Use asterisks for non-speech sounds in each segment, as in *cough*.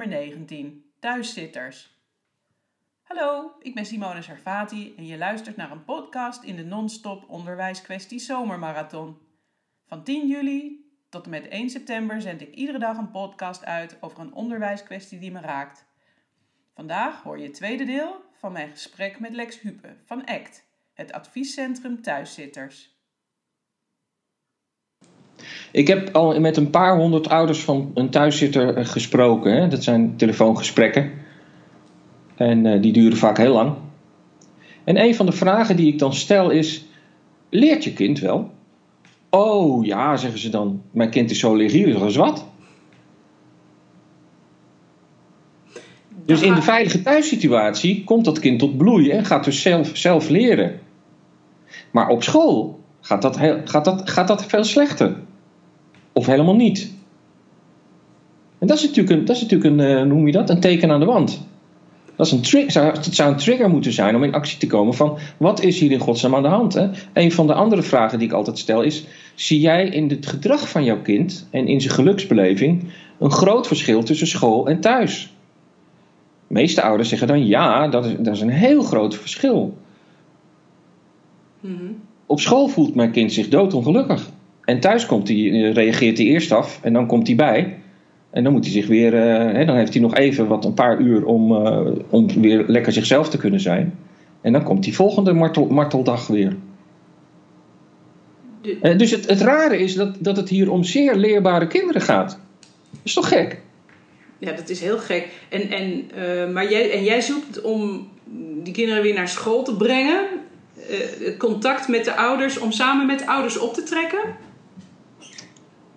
nummer 19, Thuiszitters. Hallo, ik ben Simone Servati en je luistert naar een podcast in de non-stop onderwijskwestie Zomermarathon. Van 10 juli tot en met 1 september zend ik iedere dag een podcast uit over een onderwijskwestie die me raakt. Vandaag hoor je het tweede deel van mijn gesprek met Lex Hupe van ACT, het adviescentrum Thuiszitters. Ik heb al met een paar honderd ouders van een thuiszitter eh, gesproken. Hè? Dat zijn telefoongesprekken. En uh, die duren vaak heel lang. En een van de vragen die ik dan stel is: leert je kind wel? Oh ja, zeggen ze dan. Mijn kind is zo leergierig als wat. Dus in de veilige thuissituatie komt dat kind tot bloei en gaat dus zelf, zelf leren. Maar op school gaat dat, gaat, dat, gaat dat veel slechter. Of helemaal niet. En dat is natuurlijk een, dat is natuurlijk een uh, noem je dat, een teken aan de wand. Dat, is een zou, dat zou een trigger moeten zijn om in actie te komen van wat is hier in godsnaam aan de hand. Hè? Een van de andere vragen die ik altijd stel is, zie jij in het gedrag van jouw kind en in zijn geluksbeleving een groot verschil tussen school en thuis? De meeste ouders zeggen dan ja, dat is, dat is een heel groot verschil. Mm-hmm. Op school voelt mijn kind zich doodongelukkig. En thuis komt hij, eh, reageert hij eerst af en dan komt hij bij. En dan moet hij zich weer, uh, hè, dan heeft hij nog even wat een paar uur om, uh, om weer lekker zichzelf te kunnen zijn. En dan komt die volgende martel, marteldag weer. De... Uh, dus het, het rare is dat, dat het hier om zeer leerbare kinderen gaat. Dat is toch gek? Ja, dat is heel gek. En, en, maar jij, en jij zoekt om die kinderen weer naar school te brengen. contact met de ouders, om samen met de ouders op te trekken?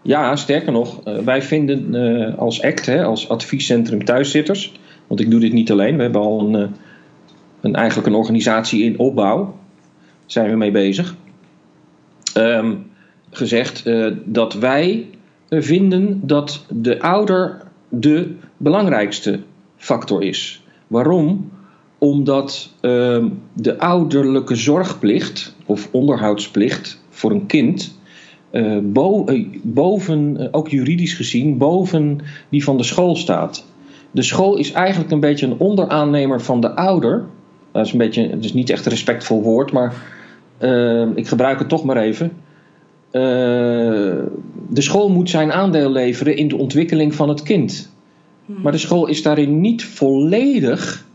Ja, sterker nog, uh, wij vinden uh, als ACT, hè, als adviescentrum thuiszitters, want ik doe dit niet alleen, we hebben al een, uh, een eigenlijk een organisatie in opbouw, zijn we mee bezig, um, gezegd dat wij vinden dat de ouder de belangrijkste factor is. Waarom? Omdat ehm, de ouderlijke zorgplicht of onderhoudsplicht voor een kind uh, bo uh, boven, uh, ook juridisch gezien, boven die van de school staat. De school is eigenlijk een beetje een onderaannemer van de ouder. Dat is een beetje, het is niet echt een respectvol woord, maar ik gebruik het toch maar even. de school moet zijn aandeel leveren in de ontwikkeling van het kind. Hmm. Maar de school is daarin niet volledig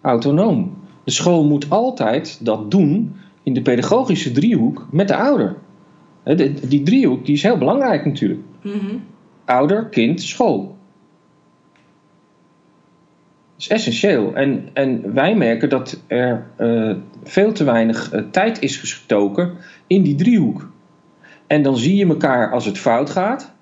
autonoom. De school moet altijd dat doen in de pedagogische driehoek met de ouder. Die driehoek die is heel belangrijk natuurlijk. Mm-hmm. Ouder, kind, school. Dat is essentieel. En, en wij merken dat er uh, veel te weinig uh, tijd is gestoken in die driehoek. En dan zie je elkaar als het fout gaat.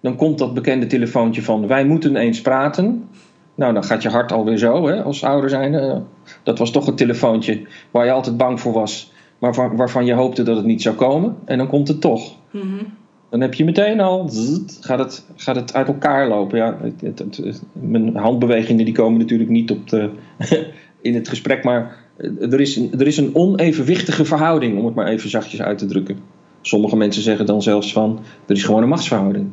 Dan komt dat bekende telefoontje van wij moeten eens praten. Nou, dan gaat je hart alweer zo hè, als ouder zijn. Uh, dat was toch een telefoontje waar je altijd bang voor was waarvan, waarvan je hoopte dat het niet zou komen. En dan komt het toch. Mm-hmm. Dan heb je meteen al, zzz, gaat, het, gaat het uit elkaar lopen. Ja, het, het, het, mijn handbewegingen die komen natuurlijk niet op de, *laughs* in het gesprek, maar er is, een, er is een onevenwichtige verhouding, om het maar even zachtjes uit te drukken. Sommige mensen zeggen dan zelfs van, er is gewoon een machtsverhouding.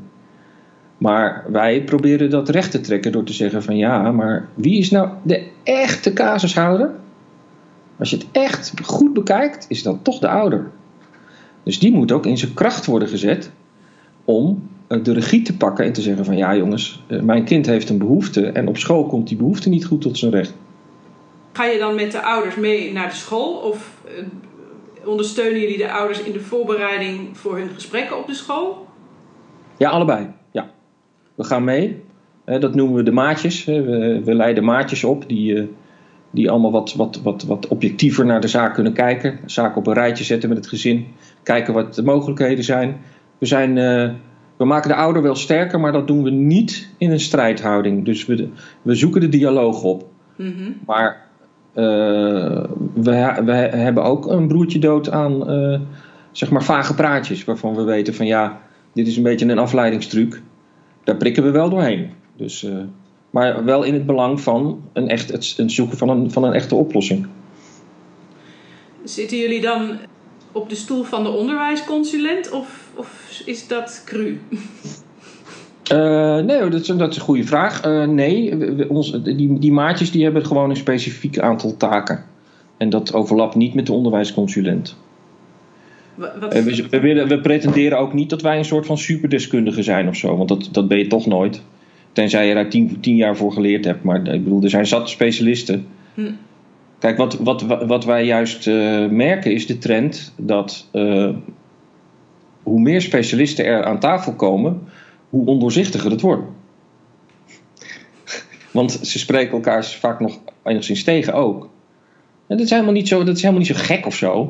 Maar wij proberen dat recht te trekken door te zeggen van ja, maar wie is nou de echte casushouder? Als je het echt goed bekijkt, is dat toch de ouder. Dus die moet ook in zijn kracht worden gezet om eh, de regie te pakken en te zeggen van ja jongens, eh, mijn kind heeft een behoefte en op school komt die behoefte niet goed tot zijn recht. Ga je dan met de ouders mee naar de school of eh, ondersteunen jullie de ouders in de voorbereiding voor hun gesprekken op de school? Ja, allebei. Ja. We gaan mee. Dat noemen we de maatjes. We, we leiden maatjes op die die allemaal wat, wat, wat, wat objectiever naar de zaak kunnen kijken. Zaken op een rijtje zetten met het gezin. Kijken wat de mogelijkheden zijn. We, zijn, uh, we maken de ouder wel sterker, maar dat doen we niet in een strijdhouding. Dus we, we zoeken de dialoog op. Mm -hmm. Maar uh, we, we hebben ook een broertje dood aan uh, zeg maar vage praatjes. Waarvan we weten van ja, dit is een beetje een afleidingstruc. Daar prikken we wel doorheen. Dus maar wel in het belang van een echt, het, het zoeken van een, van een echte oplossing. Zitten jullie dan op de stoel van de onderwijsconsulent of, of is dat cru? Uh, *laughs* nee, dat is, dat is, een goede vraag. Uh, nee, we, ons, die, die maatjes die hebben gewoon een specifiek aantal taken. En dat overlapt niet met de onderwijsconsulent. Wat... Uh, we, we, willen, we pretenderen ook niet dat wij een soort van superdeskundige zijn of zo. Want dat, dat ben je toch nooit. Tenzij je daar tien, tien jaar voor geleerd hebt. Maar ik bedoel, er zijn zat specialisten. Hm. Kijk, wat, wat, wat wij juist merken is de trend dat hoe meer specialisten er aan tafel komen, hoe ondoorzichtiger het wordt. *laughs* Want ze spreken elkaar vaak nog enigszins tegen ook. En dat, is helemaal niet zo, dat is helemaal niet zo gek of zo.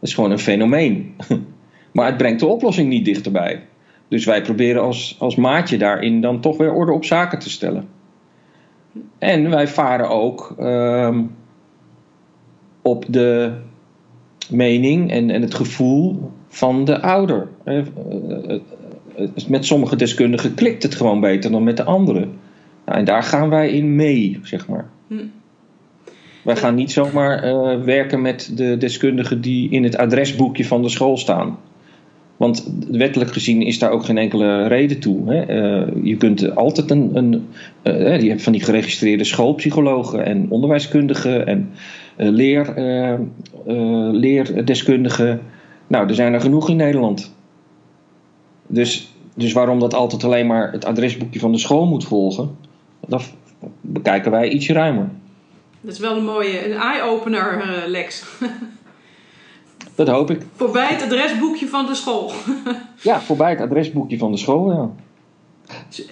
Dat is gewoon een fenomeen. *laughs* Maar het brengt de oplossing niet dichterbij. Dus wij proberen als, als maatje daarin dan toch weer orde op zaken te stellen. En wij varen ook ehm, op de mening en, en het gevoel van de ouder. Eh, eh, met sommige deskundigen klikt het gewoon beter dan met de anderen. Nou, en daar gaan wij in mee, zeg maar. Hm. Wij gaan niet zomaar uh, werken met de deskundigen die in het adresboekje van de school staan. Want wettelijk gezien is daar ook geen enkele reden toe. Hè. Uh, je kunt altijd een. een uh, hebt van die geregistreerde schoolpsychologen en onderwijskundigen en leer, leerdeskundigen. Nou, er zijn er genoeg in Nederland. Dus, dus waarom dat altijd alleen maar het adresboekje van de school moet volgen, dat bekijken wij ietsje ruimer. Dat is wel een mooie, een eye-opener, Lex. *laughs* dat hoop ik. Voorbij het adresboekje van de school. *laughs* ja, voorbij het adresboekje van de school, ja.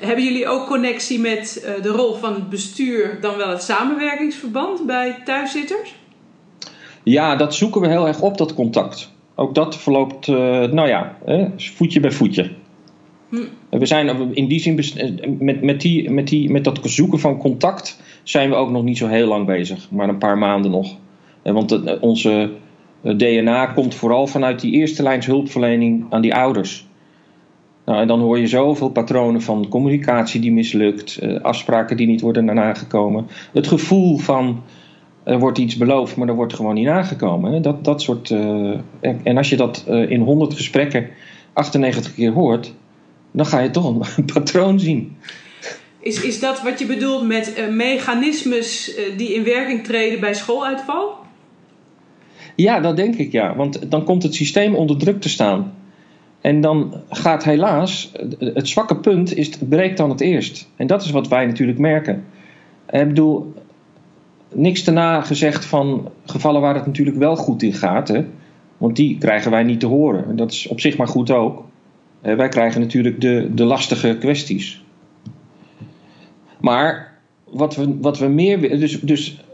Hebben jullie ook connectie met uh, de rol van het bestuur, dan wel het samenwerkingsverband bij thuiszitters? Ja, dat zoeken we heel erg op, dat contact ook dat verloopt, uh, nou ja, voetje bij voetje. Hm. We zijn in die zin, eh, met, met, die, met, die, met dat zoeken van contact, zijn we ook nog niet zo heel lang bezig, maar een paar maanden nog. Want onze DNA komt vooral vanuit die eerste lijns hulpverlening aan die ouders. Nou, en dan hoor je zoveel patronen van communicatie die mislukt, eh, afspraken die niet worden nagekomen. Het gevoel van er wordt iets beloofd, maar er wordt gewoon niet nagekomen. Dat, dat soort, uh, en als je dat uh, in 100 gesprekken 98 keer hoort, dan ga je toch *laughs* een, patroon zien. Is, is dat wat je bedoelt met mechanismes die in werking treden bij schooluitval? Ja, dat denk ik ja. Want dan komt het systeem onder druk te staan. En dan gaat helaas, het zwakke punt is, breekt dan het eerst. En dat is wat wij natuurlijk merken. Ik bedoel, niks daarna gezegd van gevallen waar het natuurlijk wel goed in gaat. Hè? Want die krijgen wij niet te horen. En dat is op zich maar goed ook. wij krijgen natuurlijk de, de lastige kwesties. Maar wat we, wat we meer. Dus, dus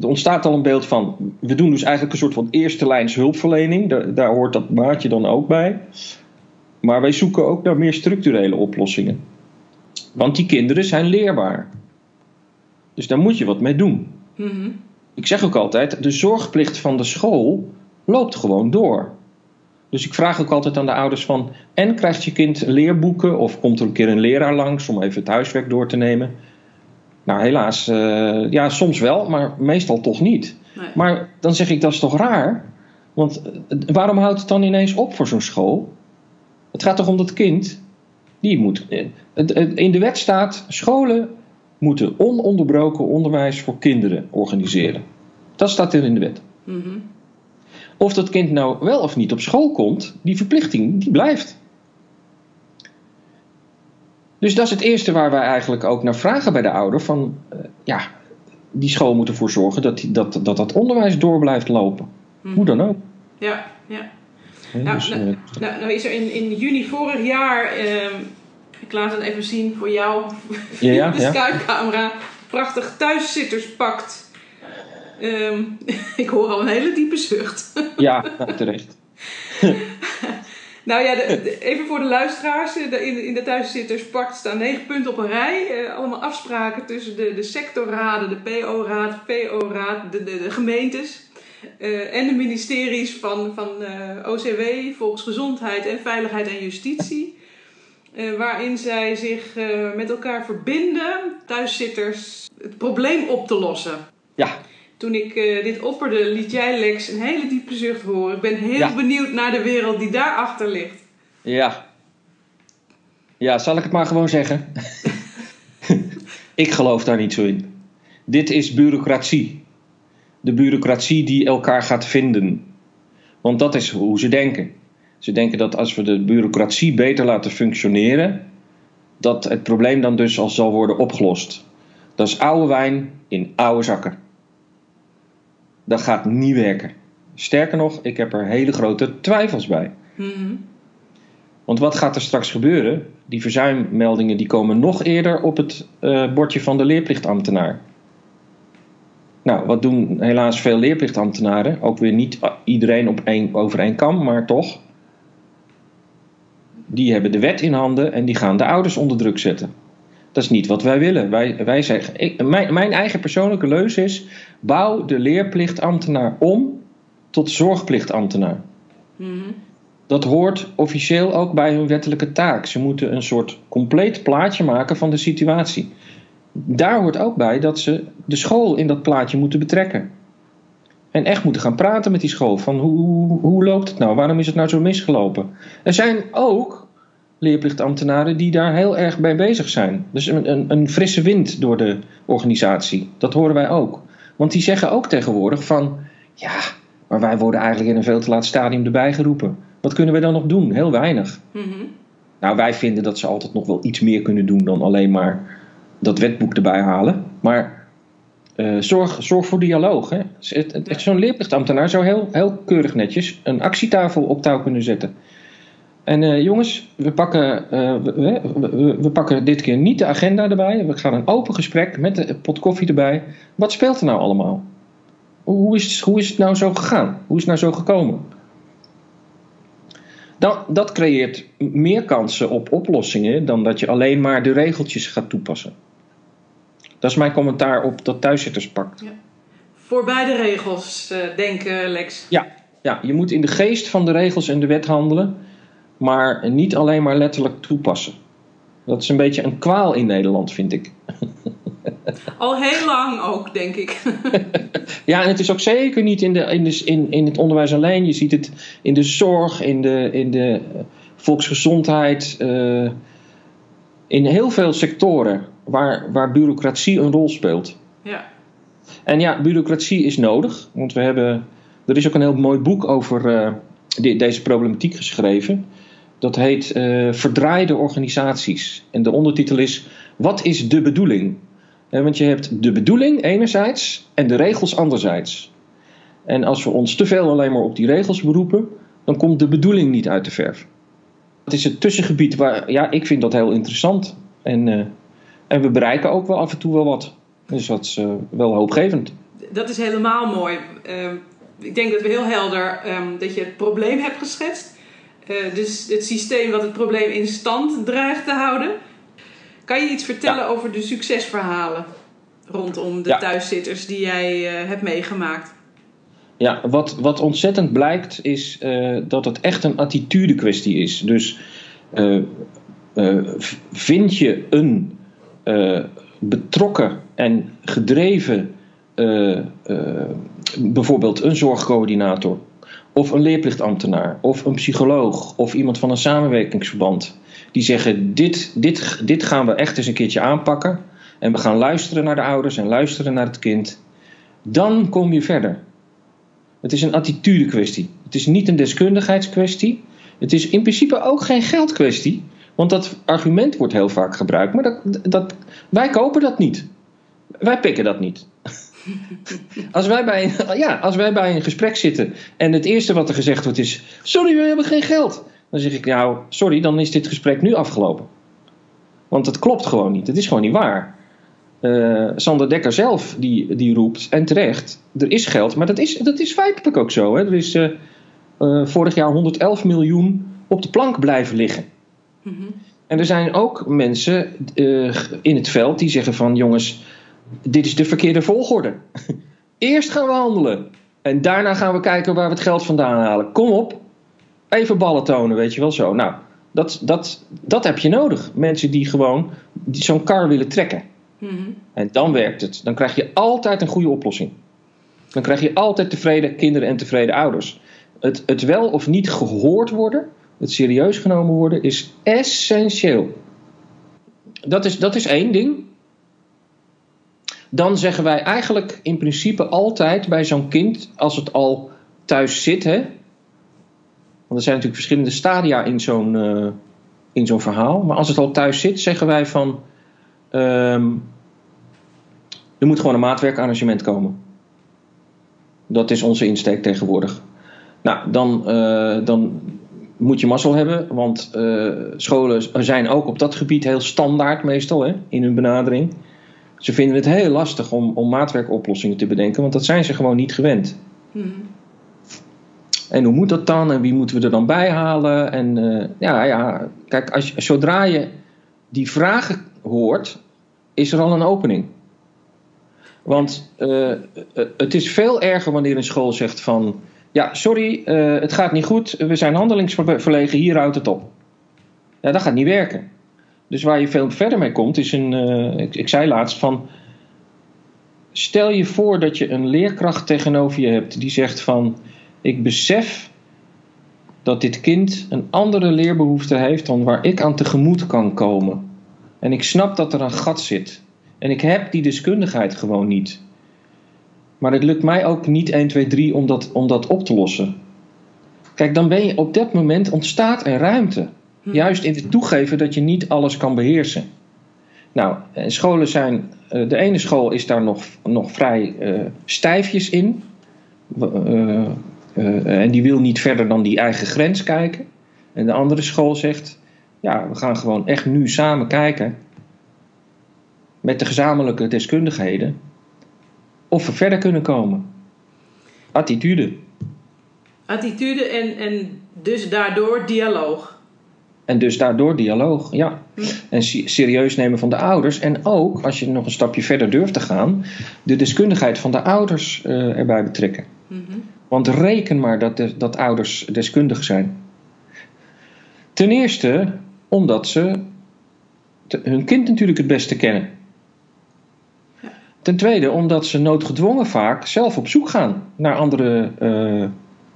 er ontstaat al een beeld van. We doen dus eigenlijk een soort van eerste lijns hulpverlening. Daar, daar hoort dat maatje dan ook bij. Maar wij zoeken ook naar meer structurele oplossingen. Want die kinderen zijn leerbaar. Dus daar moet je wat mee doen. Mhm. Ik zeg ook altijd, de zorgplicht van de school loopt gewoon door. Dus ik vraag ook altijd aan de ouders van... en krijgt je kind leerboeken of komt er een keer een leraar langs... om even het huiswerk door te nemen? Nou, helaas, uh, ja, soms wel, maar meestal toch niet. Maar dan zeg ik, dat is toch raar? Want eh, waarom houdt het dan ineens op voor zo'n school? Het gaat toch om dat kind? Die moet... Eh, in de wet staat, scholen moeten ononderbroken onderwijs voor kinderen organiseren. Dat staat er in de wet. Mhm. Of dat kind nou wel of niet op school komt, die verplichting die blijft. Dus dat is het eerste waar wij eigenlijk ook naar vragen bij de ouder: van uh, ja, die school moet ervoor zorgen dat die, dat, dat, dat onderwijs door blijft lopen. Mhm. Hoe dan ook. Ja, ja. nou, dus, nou, uh, nou, nou, is er in, in juni vorig jaar ehm, ik laat het even zien voor jou. Ja, ja, *laughs* de Skype-camera. Prachtig thuiszitterspakt. Um, *laughs* ik hoor al een hele diepe zucht. ja, nou, terecht. *laughs* nou ja, even voor de luisteraars. in, in de thuiszitterspakt staan negen punten op een rij. Uh, allemaal afspraken tussen de, de sectorraden, de PO-raad, PO-raad, de, de, de, gemeentes. Uh, en de ministeries van, van uh, OCW, Volksgezondheid en Veiligheid en Justitie. Waarin zij zich met elkaar verbinden, thuiszitters, het probleem op te lossen. Ja. Toen ik uh, dit opperde, liet jij Lex een hele diepe zucht horen. Ik ben heel benieuwd naar de wereld die daarachter ligt. Ja. Ja, zal ik het maar gewoon zeggen? *laughs* ik geloof daar niet zo in. Dit is bureaucratie. De bureaucratie die elkaar gaat vinden. Want dat is hoe ze denken. Ze denken dat als we de bureaucratie beter laten functioneren, dat het probleem dan dus al zal worden opgelost. Dat is oude wijn in oude zakken. Dat gaat niet werken. Sterker nog, ik heb er hele grote twijfels bij. Want wat gaat er straks gebeuren? Die verzuimmeldingen die komen nog eerder op het uh, bordje van de leerplichtambtenaar. Nou, wat doen helaas veel leerplichtambtenaren? Ook weer niet iedereen op één, over één kam, maar toch. Die hebben de wet in handen en die gaan de ouders onder druk zetten. Dat is niet wat wij willen. Wij, wij zeggen, ik, mijn, mijn eigen persoonlijke leus is: bouw de leerplichtambtenaar om tot zorgplichtambtenaar. Mm-hmm. Dat hoort officieel ook bij hun wettelijke taak. Ze moeten een soort compleet plaatje maken van de situatie. Daar hoort ook bij dat ze de school in dat plaatje moeten betrekken. En echt moeten gaan praten met die school. Van hoe, hoe, hoe loopt het nou? Waarom is het nou zo misgelopen? Er zijn ook leerplichtambtenaren die daar heel erg bij bezig zijn. Dus een, een, een frisse wind door de organisatie. Dat horen wij ook. Want die zeggen ook tegenwoordig van... Ja, maar wij worden eigenlijk in een veel te laat stadium erbij geroepen. Wat kunnen we dan nog doen? Heel weinig. Mm-hmm. Nou, wij vinden dat ze altijd nog wel iets meer kunnen doen dan alleen maar dat wetboek erbij halen. Maar uh, zorg, zorg voor dialoog. Hè. Zo'n leerplichtambtenaar zou heel, heel keurig netjes een actietafel op touw kunnen zetten. En uh, jongens, we pakken, uh, we, we, we, pakken dit keer niet de agenda erbij. We gaan een open gesprek met een pot koffie erbij. Wat speelt er nou allemaal? Hoe is, hoe is het nou zo gegaan? Hoe is het nou zo gekomen? Dan, dat creëert meer kansen op oplossingen dan dat je alleen maar de regeltjes gaat toepassen. Dat is mijn commentaar op dat thuiszitterspact. Ja. Voorbij de regels uh, denken, Lex. Ja, ja, je moet in de geest van de regels en de wet handelen, maar niet alleen maar letterlijk toepassen. Dat is een beetje een kwaal in Nederland, vind ik. *laughs* Al heel lang ook, denk ik. *laughs* ja, en het is ook zeker niet in, de, in, de, in, in het onderwijs alleen. Je ziet het in de zorg, in de, in de volksgezondheid, uh, in heel veel sectoren waar, waar bureaucratie een rol speelt. Ja. En ja, bureaucratie is nodig, want we hebben, er is ook een heel mooi boek over uh, de, deze problematiek geschreven. Dat heet uh, Verdraaide organisaties. En de ondertitel is Wat is de bedoeling? want je hebt de bedoeling enerzijds en de regels anderzijds. En als we ons te veel alleen maar op die regels beroepen, dan komt de bedoeling niet uit de verf. Het is het tussengebied waar, ja, ik vind dat heel interessant. En, uh, en we bereiken ook wel af en toe wel wat. Dus dat is wel hoopgevend. Dat is helemaal mooi. Uh, ik denk dat we heel helder, um, dat je het probleem hebt geschetst. Dus het systeem wat het probleem in stand dreigt te houden. Kan je iets vertellen over de succesverhalen rondom de thuiszitters die jij uh, hebt meegemaakt? Ja, wat, wat ontzettend blijkt is uh, dat het echt een attitude kwestie is. Dus vind je een betrokken en gedreven, bijvoorbeeld een zorgcoördinator, of een leerplichtambtenaar, of een psycholoog, of iemand van een samenwerkingsverband die zeggen: dit, dit, dit gaan we echt eens een keertje aanpakken. En we gaan luisteren naar de ouders en luisteren naar het kind. Dan kom je verder. Het is een attitude kwestie. Het is niet een deskundigheidskwestie. Het is in principe ook geen geldkwestie. Want dat argument wordt heel vaak gebruikt. Maar dat, dat, wij kopen dat niet. Wij pikken dat niet. *laughs* Als wij, bij, ja, als wij bij een gesprek zitten en het eerste wat er gezegd wordt is: Sorry, we hebben geen geld. Dan zeg ik, nou, sorry, dan is dit gesprek nu afgelopen. Want het klopt gewoon niet. Het is gewoon niet waar. Uh, Sander Dekker zelf die, die roept, en terecht, er is geld. Maar dat is, dat is feitelijk ook zo. Hè? Er is uh, uh, vorig jaar 111 miljoen op de plank blijven liggen. Mm -hmm. En er zijn ook mensen in het veld die zeggen van... jongens, dit is de verkeerde volgorde. *laughs* Eerst gaan we handelen. En daarna gaan we kijken waar we het geld vandaan halen. Kom op, even ballen tonen, weet je wel zo. Nou, dat, dat, dat heb je nodig. Mensen die gewoon zo'n kar willen trekken. Mm-hmm. En dan werkt het. Dan krijg je altijd een goede oplossing. Dan krijg je altijd tevreden kinderen en tevreden ouders. Het, het wel of niet gehoord worden, het serieus genomen worden, is essentieel. dat, is, dat is één ding. Dan zeggen wij eigenlijk in principe altijd bij zo'n kind, als het al thuis zit, hè, want er zijn natuurlijk verschillende stadia in zo'n eh, in zo'n verhaal. Maar als het al thuis zit, zeggen wij van. ehm, er moet gewoon een maatwerkarrangement komen. Dat is onze insteek tegenwoordig. Nou, dan, eh, dan moet je mazzel hebben, want eh, scholen zijn ook op dat gebied heel standaard meestal hè, in hun benadering. Ze vinden het heel lastig om, om maatwerkoplossingen te bedenken, want dat zijn ze gewoon niet gewend. En hoe moet dat dan? En wie moeten we er dan bij halen? En eh, ja, ja, kijk, als, zodra je die vragen hoort, is er al een opening. Want eh, eh, het is veel erger wanneer een school zegt van... Ja, sorry, het gaat niet goed. We zijn handelingsverlegen, hier houdt het op. Ja, dat gaat niet werken. Dus waar je veel verder mee komt, is een... eh, ik, ik zei laatst van... Stel je voor dat je een leerkracht tegenover je hebt die zegt van... Ik besef dat dit kind een andere leerbehoefte heeft dan waar ik aan tegemoet kan komen. En ik snap dat er een gat zit. En ik heb die deskundigheid gewoon niet. Maar het lukt mij ook niet 1, 2, 3 om dat, om dat op te lossen. Kijk, dan ben je op dat moment ontstaat er ruimte. Juist in het toegeven dat je niet alles kan beheersen. Nou, en scholen zijn. eh, De ene school is daar nog, nog vrij eh, stijfjes in. Eh, eh, en die wil niet verder dan die eigen grens kijken. En de andere school zegt: ja, we gaan gewoon echt nu samen kijken. Met de gezamenlijke deskundigheden. Of we verder kunnen komen. Attitude. Attitude en, en dus daardoor dialoog. En dus daardoor dialoog, ja. En se- serieus nemen van de ouders. En ook, als je nog een stapje verder durft te gaan, de deskundigheid van de ouders eh, erbij betrekken. Want reken maar dat, de- dat ouders deskundig zijn. Ten eerste omdat ze te- hun kind natuurlijk het beste kennen. Ten tweede omdat ze noodgedwongen vaak zelf op zoek gaan naar andere eh,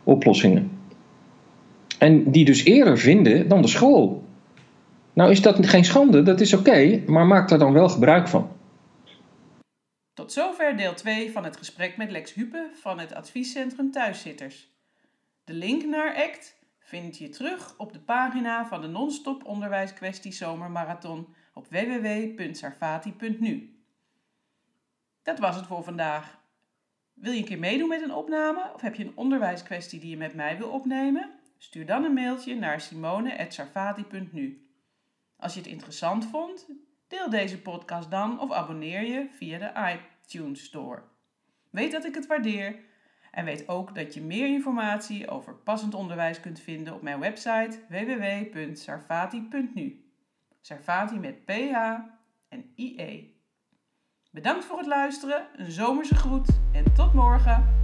oplossingen. En die dus eerder vinden dan de school. Nou is dat geen schande, dat is oké, maar maak daar dan wel gebruik van. Tot zover deel 2 van het gesprek met Lex Hupe van het adviescentrum Thuiszitters. De link naar ACT vind je terug op de pagina van de non-stop onderwijskwestie zomermarathon op www.sarfati.nu. Dat was het voor vandaag. Wil je een keer meedoen met een opname of heb je een onderwijskwestie die je met mij wil opnemen? Stuur dan een mailtje naar simone.sarfati.nu. Als je het interessant vond, deel deze podcast dan of abonneer je via de iTunes Store. Weet dat ik het waardeer en weet ook dat je meer informatie over passend onderwijs kunt vinden op mijn website www.sarfati.nu. Sarfati met PH en IE. Bedankt voor het luisteren, een zomerse groet en tot morgen!